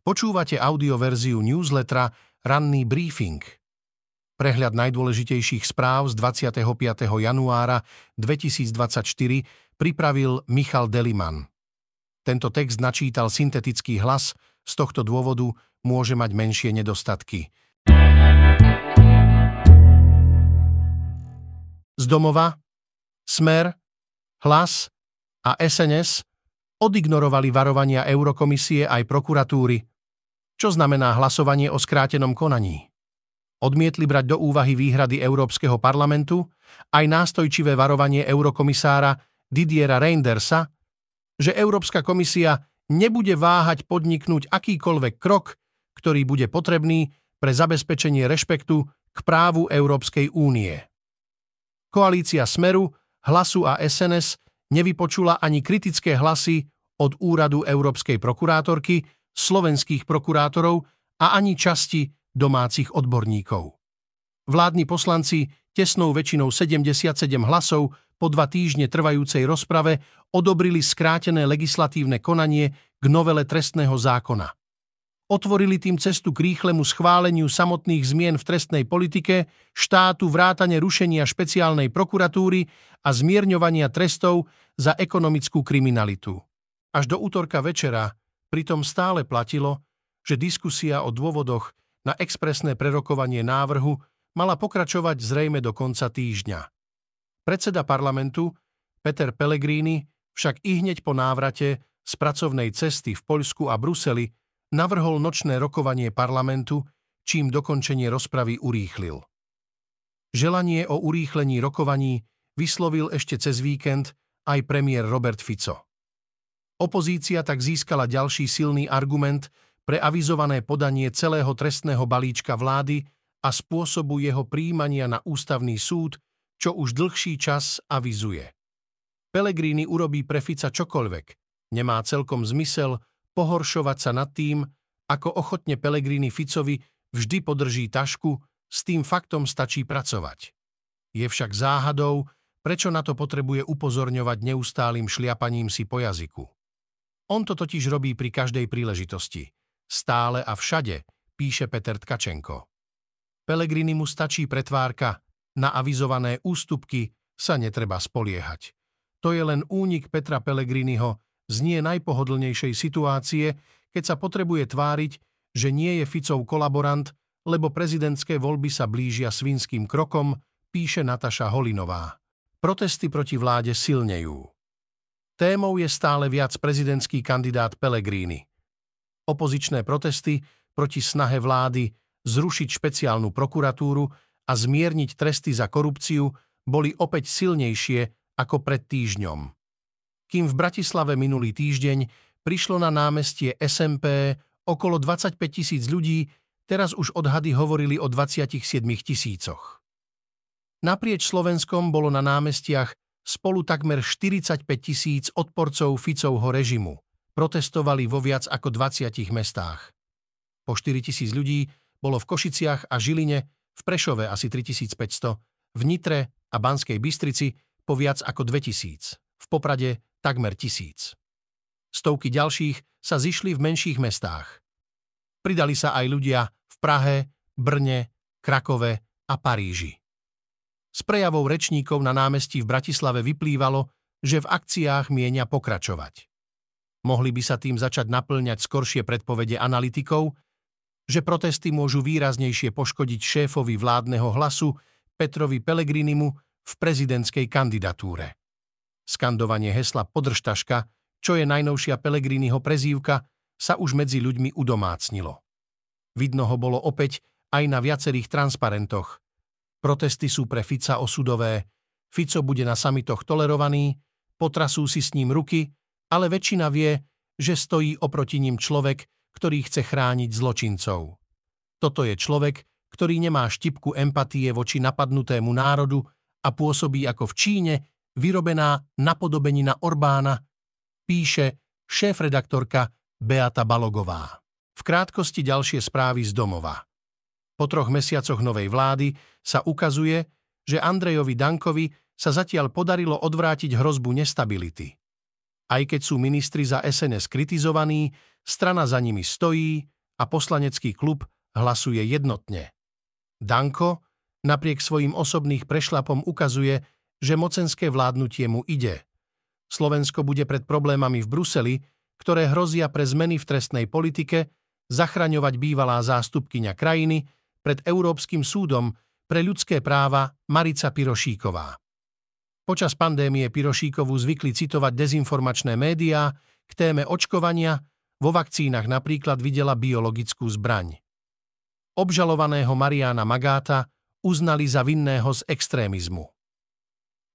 Počúvate audioverziu newslettera Ranný briefing. Prehľad najdôležitejších správ z 25. januára 2024 pripravil Michal Deliman. Tento text načítal syntetický hlas, z tohto dôvodu môže mať menšie nedostatky. Z domova, Smer, Hlas a SNS odignorovali varovania Eurokomisie aj prokuratúry, čo znamená hlasovanie o skrátenom konaní. Odmietli brať do úvahy výhrady Európskeho parlamentu aj nástojčivé varovanie eurokomisára Didiera Reindersa, že Európska komisia nebude váhať podniknúť akýkoľvek krok, ktorý bude potrebný pre zabezpečenie rešpektu k právu Európskej únie. Koalícia Smeru, Hlasu a SNS nevypočula ani kritické hlasy od úradu Európskej prokurátorky, slovenských prokurátorov a ani časti domácich odborníkov. Vládni poslanci tesnou väčšinou 77 hlasov po dva týždne trvajúcej rozprave odobrili skrátené legislatívne konanie k novele trestného zákona. Otvorili tým cestu k rýchlemu schváleniu samotných zmien v trestnej politike, štátu vrátane rušenia špeciálnej prokuratúry a zmierňovania trestov za ekonomickú kriminalitu. Až do útorka večera Pritom stále platilo, že diskusia o dôvodoch na expresné prerokovanie návrhu mala pokračovať zrejme do konca týždňa. Predseda parlamentu Peter Pellegrini však i hneď po návrate z pracovnej cesty v Poľsku a Bruseli navrhol nočné rokovanie parlamentu, čím dokončenie rozpravy urýchlil. Želanie o urýchlení rokovaní vyslovil ešte cez víkend aj premiér Robert Fico. Opozícia tak získala ďalší silný argument pre avizované podanie celého trestného balíčka vlády a spôsobu jeho príjmania na ústavný súd, čo už dlhší čas avizuje. Pelegrini urobí pre Fica čokoľvek. Nemá celkom zmysel pohoršovať sa nad tým, ako ochotne Pelegrini Ficovi vždy podrží tašku, s tým faktom stačí pracovať. Je však záhadou, prečo na to potrebuje upozorňovať neustálým šliapaním si po jazyku. On to totiž robí pri každej príležitosti. Stále a všade, píše Peter Tkačenko. Pelegrini mu stačí pretvárka, na avizované ústupky sa netreba spoliehať. To je len únik Petra Pelegriniho z nie najpohodlnejšej situácie, keď sa potrebuje tváriť, že nie je Ficov kolaborant, lebo prezidentské voľby sa blížia svinským krokom, píše Nataša Holinová. Protesty proti vláde silnejú. Témou je stále viac prezidentský kandidát Pellegrini. Opozičné protesty proti snahe vlády zrušiť špeciálnu prokuratúru a zmierniť tresty za korupciu boli opäť silnejšie ako pred týždňom. Kým v Bratislave minulý týždeň prišlo na námestie SMP okolo 25 tisíc ľudí, teraz už odhady hovorili o 27 tisícoch. Naprieč Slovenskom bolo na námestiach spolu takmer 45 tisíc odporcov Ficovho režimu. Protestovali vo viac ako 20 mestách. Po 4 tisíc ľudí bolo v Košiciach a Žiline, v Prešove asi 3500, v Nitre a Banskej Bystrici po viac ako 2000, v Poprade takmer tisíc. Stovky ďalších sa zišli v menších mestách. Pridali sa aj ľudia v Prahe, Brne, Krakove a Paríži. Z prejavov rečníkov na námestí v Bratislave vyplývalo, že v akciách mienia pokračovať. Mohli by sa tým začať naplňať skoršie predpovede analytikov, že protesty môžu výraznejšie poškodiť šéfovi vládneho hlasu Petrovi Pelegrinimu v prezidentskej kandidatúre. Skandovanie hesla Podržtaška, čo je najnovšia Pelegriniho prezývka, sa už medzi ľuďmi udomácnilo. Vidno ho bolo opäť aj na viacerých transparentoch, Protesty sú pre Fica osudové. Fico bude na samitoch tolerovaný, potrasú si s ním ruky, ale väčšina vie, že stojí oproti ním človek, ktorý chce chrániť zločincov. Toto je človek, ktorý nemá štipku empatie voči napadnutému národu a pôsobí ako v Číne vyrobená napodobenina Orbána, píše šéf-redaktorka Beata Balogová. V krátkosti ďalšie správy z domova. Po troch mesiacoch novej vlády sa ukazuje, že Andrejovi Dankovi sa zatiaľ podarilo odvrátiť hrozbu nestability. Aj keď sú ministri za SNS kritizovaní, strana za nimi stojí a poslanecký klub hlasuje jednotne. Danko napriek svojim osobných prešlapom ukazuje, že mocenské vládnutie mu ide. Slovensko bude pred problémami v Bruseli, ktoré hrozia pre zmeny v trestnej politike, zachraňovať bývalá zástupkyňa krajiny pred Európskym súdom pre ľudské práva Marica Pirošíková. Počas pandémie Pirošíkovú zvykli citovať dezinformačné médiá k téme očkovania, vo vakcínach napríklad videla biologickú zbraň. Obžalovaného Mariana Magáta uznali za vinného z extrémizmu.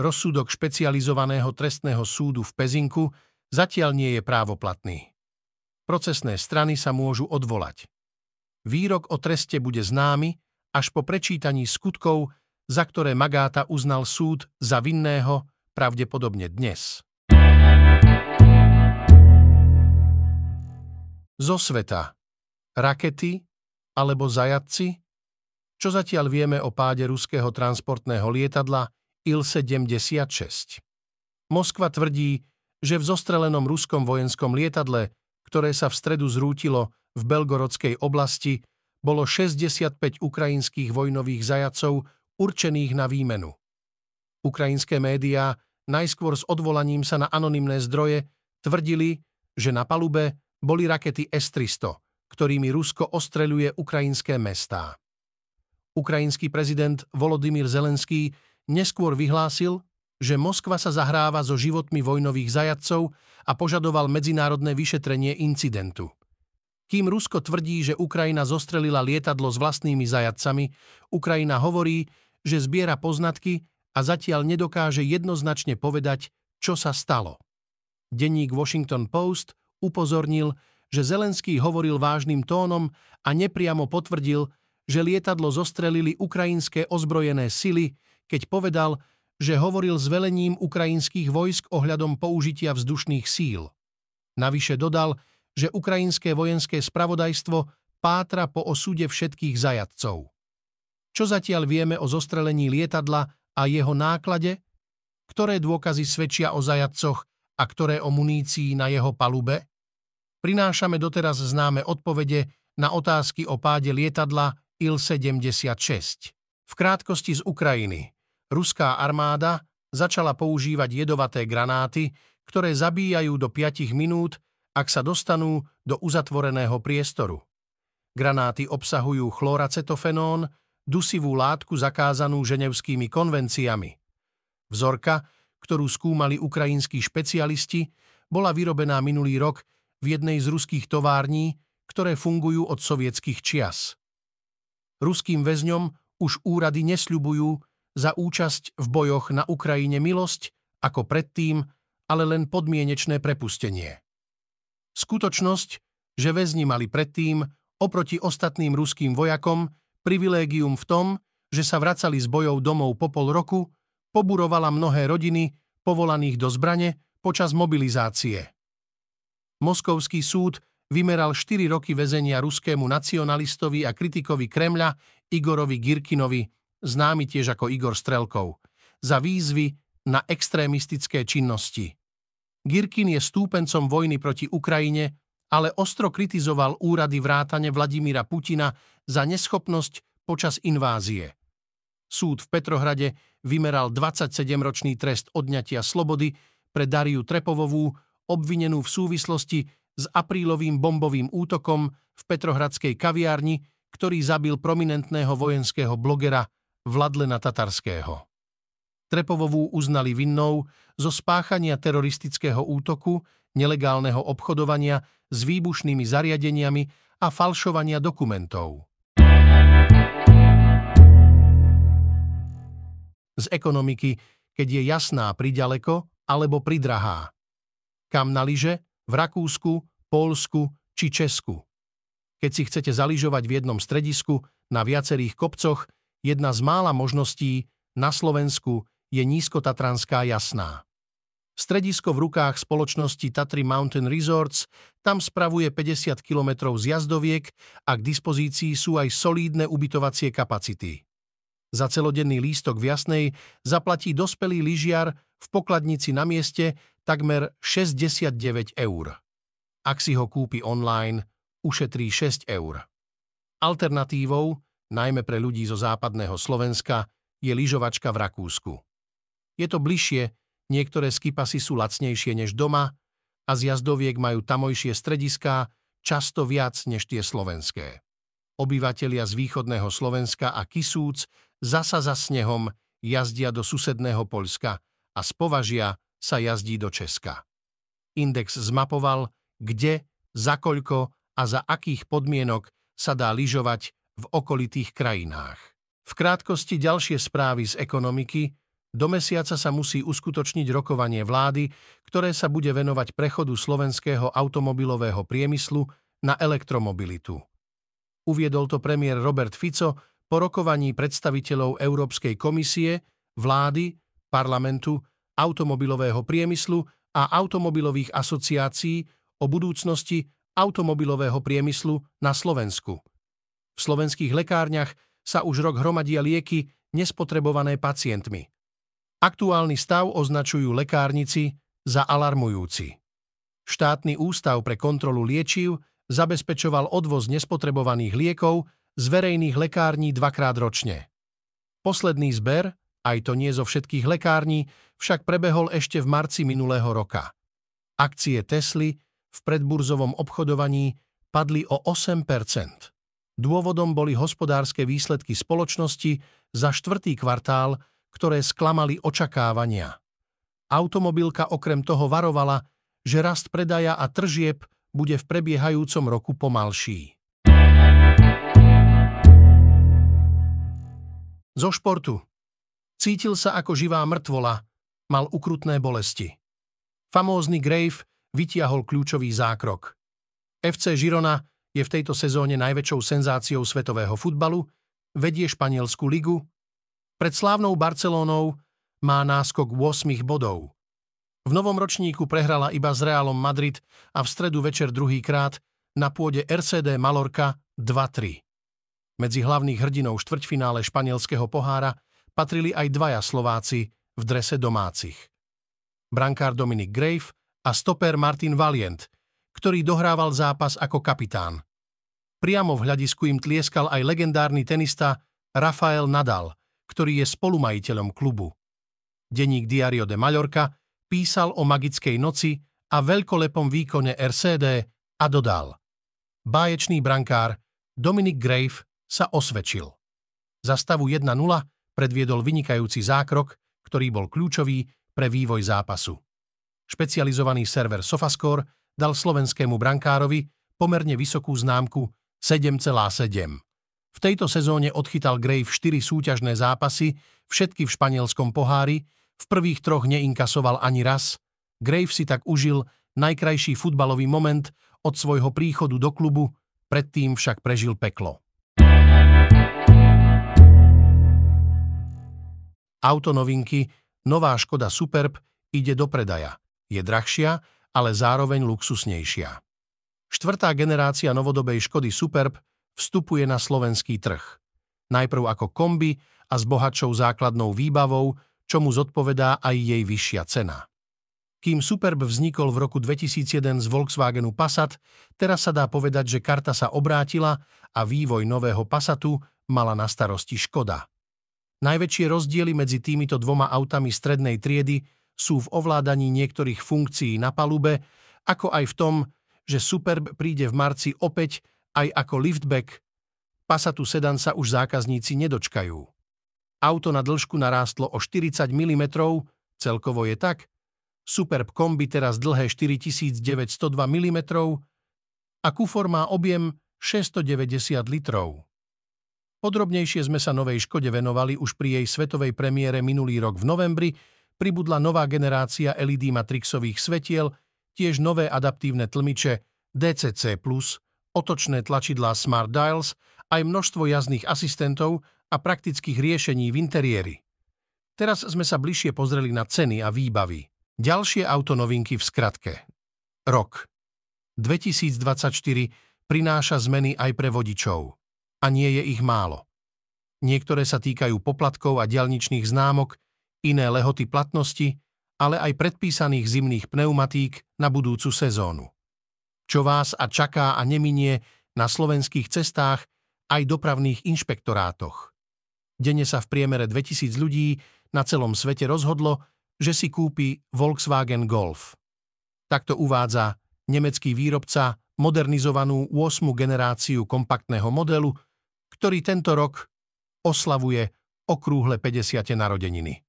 Rozsudok špecializovaného trestného súdu v Pezinku zatiaľ nie je právoplatný. Procesné strany sa môžu odvolať. Výrok o treste bude známy až po prečítaní skutkov, za ktoré Magáta uznal súd za vinného pravdepodobne dnes. Zo sveta. Rakety alebo zajadci? Čo zatiaľ vieme o páde ruského transportného lietadla Il-76? Moskva tvrdí, že v zostrelenom ruskom vojenskom lietadle, ktoré sa v stredu zrútilo v Belgorodskej oblasti, bolo 65 ukrajinských vojnových zajacov určených na výmenu. Ukrajinské médiá najskôr s odvolaním sa na anonymné zdroje tvrdili, že na palube boli rakety S-300, ktorými Rusko ostreľuje ukrajinské mestá. Ukrajinský prezident Volodymyr Zelenský neskôr vyhlásil, že Moskva sa zahráva so životmi vojnových zajadcov a požadoval medzinárodné vyšetrenie incidentu. Kým Rusko tvrdí, že Ukrajina zostrelila lietadlo s vlastnými zajadcami, Ukrajina hovorí, že zbiera poznatky a zatiaľ nedokáže jednoznačne povedať, čo sa stalo. Denník Washington Post upozornil, že Zelenský hovoril vážnym tónom a nepriamo potvrdil, že lietadlo zostrelili ukrajinské ozbrojené sily, keď povedal, že hovoril s velením ukrajinských vojsk ohľadom použitia vzdušných síl. Navyše dodal, že ukrajinské vojenské spravodajstvo pátra po osude všetkých zajadcov. Čo zatiaľ vieme o zostrelení lietadla a jeho náklade? Ktoré dôkazy svedčia o zajadcoch a ktoré o munícii na jeho palube? Prinášame doteraz známe odpovede na otázky o páde lietadla Il-76. V krátkosti z Ukrajiny. Ruská armáda začala používať jedovaté granáty, ktoré zabíjajú do 5 minút, ak sa dostanú do uzatvoreného priestoru. Granáty obsahujú chloracetofenón, dusivú látku zakázanú ženevskými konvenciami. Vzorka, ktorú skúmali ukrajinskí špecialisti, bola vyrobená minulý rok v jednej z ruských tovární, ktoré fungujú od sovietských čias. Ruským väzňom už úrady nesľubujú za účasť v bojoch na Ukrajine milosť, ako predtým, ale len podmienečné prepustenie. Skutočnosť, že väzni mali predtým, oproti ostatným ruským vojakom, privilégium v tom, že sa vracali z bojov domov po pol roku, poburovala mnohé rodiny povolaných do zbrane počas mobilizácie. Moskovský súd vymeral 4 roky väzenia ruskému nacionalistovi a kritikovi Kremľa Igorovi Girkinovi, známy tiež ako Igor Strelkov, za výzvy na extrémistické činnosti. Girkin je stúpencom vojny proti Ukrajine, ale ostro kritizoval úrady vrátane Vladimíra Putina za neschopnosť počas invázie. Súd v Petrohrade vymeral 27-ročný trest odňatia slobody pre Dariu Trepovovú, obvinenú v súvislosti s aprílovým bombovým útokom v Petrohradskej kaviárni, ktorý zabil prominentného vojenského blogera Vladlena Tatarského. Trepovovú uznali vinnou zo spáchania teroristického útoku, nelegálneho obchodovania s výbušnými zariadeniami a falšovania dokumentov. Z ekonomiky, keď je jasná priďaleko alebo pridrahá. Kam na lyže, v Rakúsku, Polsku či Česku. Keď si chcete zaližovať v jednom stredisku na viacerých kopcoch, jedna z mála možností na Slovensku je nízkotatranská jasná. Stredisko v rukách spoločnosti Tatry Mountain Resorts tam spravuje 50 km zjazdoviek a k dispozícii sú aj solídne ubytovacie kapacity. Za celodenný lístok v Jasnej zaplatí dospelý lyžiar v pokladnici na mieste takmer 69 eur. Ak si ho kúpi online, ušetrí 6 eur. Alternatívou, najmä pre ľudí zo západného Slovenska, je lyžovačka v Rakúsku. Je to bližšie, niektoré skipasy sú lacnejšie než doma a z jazdoviek majú tamojšie strediská často viac než tie slovenské. Obyvatelia z východného Slovenska a Kisúc zasa za snehom jazdia do susedného Poľska a z Považia sa jazdí do Česka. Index zmapoval, kde, za koľko a za akých podmienok sa dá lyžovať v okolitých krajinách. V krátkosti ďalšie správy z ekonomiky. Do mesiaca sa musí uskutočniť rokovanie vlády, ktoré sa bude venovať prechodu slovenského automobilového priemyslu na elektromobilitu. Uviedol to premiér Robert Fico po rokovaní predstaviteľov Európskej komisie, vlády, parlamentu, automobilového priemyslu a automobilových asociácií o budúcnosti automobilového priemyslu na Slovensku. V slovenských lekárniach sa už rok hromadia lieky nespotrebované pacientmi. Aktuálny stav označujú lekárnici za alarmujúci. Štátny ústav pre kontrolu liečiv zabezpečoval odvoz nespotrebovaných liekov z verejných lekární dvakrát ročne. Posledný zber, aj to nie zo všetkých lekární, však prebehol ešte v marci minulého roka. Akcie Tesly v predburzovom obchodovaní padli o 8% Dôvodom boli hospodárske výsledky spoločnosti za štvrtý kvartál ktoré sklamali očakávania. Automobilka okrem toho varovala, že rast predaja a tržieb bude v prebiehajúcom roku pomalší. Zo športu. Cítil sa ako živá mŕtvola, mal ukrutné bolesti. Famózny Grave vytiahol kľúčový zákrok. FC Girona je v tejto sezóne najväčšou senzáciou svetového futbalu, vedie španielsku ligu pred slávnou Barcelónou má náskok 8 bodov. V novom ročníku prehrala iba s Realom Madrid a v stredu večer druhýkrát na pôde RCD Malorka 2-3. Medzi hlavných hrdinov štvrťfinále španielského pohára patrili aj dvaja Slováci v drese domácich. Brankár Dominic Grave a stoper Martin Valiant, ktorý dohrával zápas ako kapitán. Priamo v hľadisku im tlieskal aj legendárny tenista Rafael Nadal – ktorý je spolumajiteľom klubu. Deník Diario de Mallorca písal o magickej noci a veľkolepom výkone RCD a dodal Báječný brankár Dominic Grave sa osvedčil. Za stavu 1-0 predviedol vynikajúci zákrok, ktorý bol kľúčový pre vývoj zápasu. Špecializovaný server Sofascore dal slovenskému brankárovi pomerne vysokú známku 7,7. V tejto sezóne odchytal Grave 4 súťažné zápasy, všetky v španielskom pohári, v prvých troch neinkasoval ani raz. Grave si tak užil najkrajší futbalový moment od svojho príchodu do klubu, predtým však prežil peklo. Auto novinky, nová Škoda Superb, ide do predaja. Je drahšia, ale zároveň luxusnejšia. Štvrtá generácia novodobej Škody Superb vstupuje na slovenský trh. Najprv ako kombi a s bohatšou základnou výbavou, čo mu zodpovedá aj jej vyššia cena. Kým Superb vznikol v roku 2001 z Volkswagenu Passat, teraz sa dá povedať, že karta sa obrátila a vývoj nového Passatu mala na starosti Škoda. Najväčšie rozdiely medzi týmito dvoma autami strednej triedy sú v ovládaní niektorých funkcií na palube, ako aj v tom, že Superb príde v marci opäť aj ako liftback, Passatu sedan sa už zákazníci nedočkajú. Auto na dĺžku narástlo o 40 mm, celkovo je tak, Superb kombi teraz dlhé 4902 mm a kufor má objem 690 litrov. Podrobnejšie sme sa novej Škode venovali už pri jej svetovej premiére minulý rok v novembri, pribudla nová generácia LED matrixových svetiel, tiež nové adaptívne tlmiče DCC+, otočné tlačidlá Smart Dials, aj množstvo jazdných asistentov a praktických riešení v interiéri. Teraz sme sa bližšie pozreli na ceny a výbavy. Ďalšie autonovinky v skratke. Rok. 2024 prináša zmeny aj pre vodičov. A nie je ich málo. Niektoré sa týkajú poplatkov a dialničných známok, iné lehoty platnosti ale aj predpísaných zimných pneumatík na budúcu sezónu. Čo vás a čaká a neminie na slovenských cestách aj dopravných inšpektorátoch. Denne sa v priemere 2000 ľudí na celom svete rozhodlo, že si kúpi Volkswagen Golf. Takto uvádza nemecký výrobca modernizovanú 8. generáciu kompaktného modelu, ktorý tento rok oslavuje okrúhle 50. narodeniny.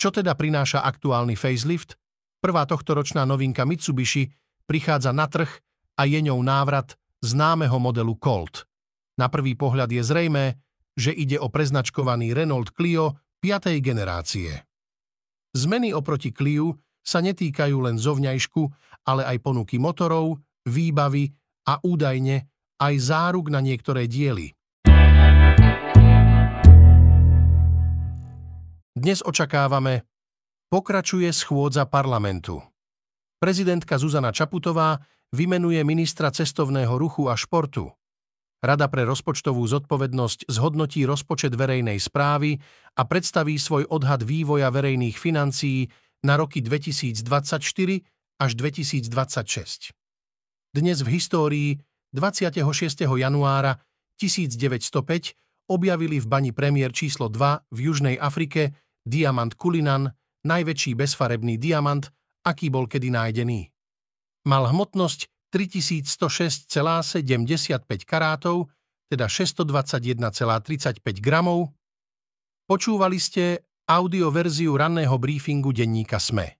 Čo teda prináša aktuálny facelift? Prvá tohtoročná novinka Mitsubishi prichádza na trh a je ňou návrat známeho modelu Colt. Na prvý pohľad je zrejmé, že ide o preznačkovaný Renault Clio 5. generácie. Zmeny oproti Clio sa netýkajú len zovňajšku, ale aj ponuky motorov, výbavy a údajne aj záruk na niektoré diely. Dnes očakávame pokračuje schôdza parlamentu. Prezidentka Zuzana Čaputová vymenuje ministra cestovného ruchu a športu. Rada pre rozpočtovú zodpovednosť zhodnotí rozpočet verejnej správy a predstaví svoj odhad vývoja verejných financií na roky 2024 až 2026. Dnes v histórii 26. januára 1905 objavili v bani premiér číslo 2 v Južnej Afrike diamant Kulinan, najväčší bezfarebný diamant, aký bol kedy nájdený. Mal hmotnosť 3106,75 karátov, teda 621,35 gramov. Počúvali ste audioverziu ranného briefingu denníka SME.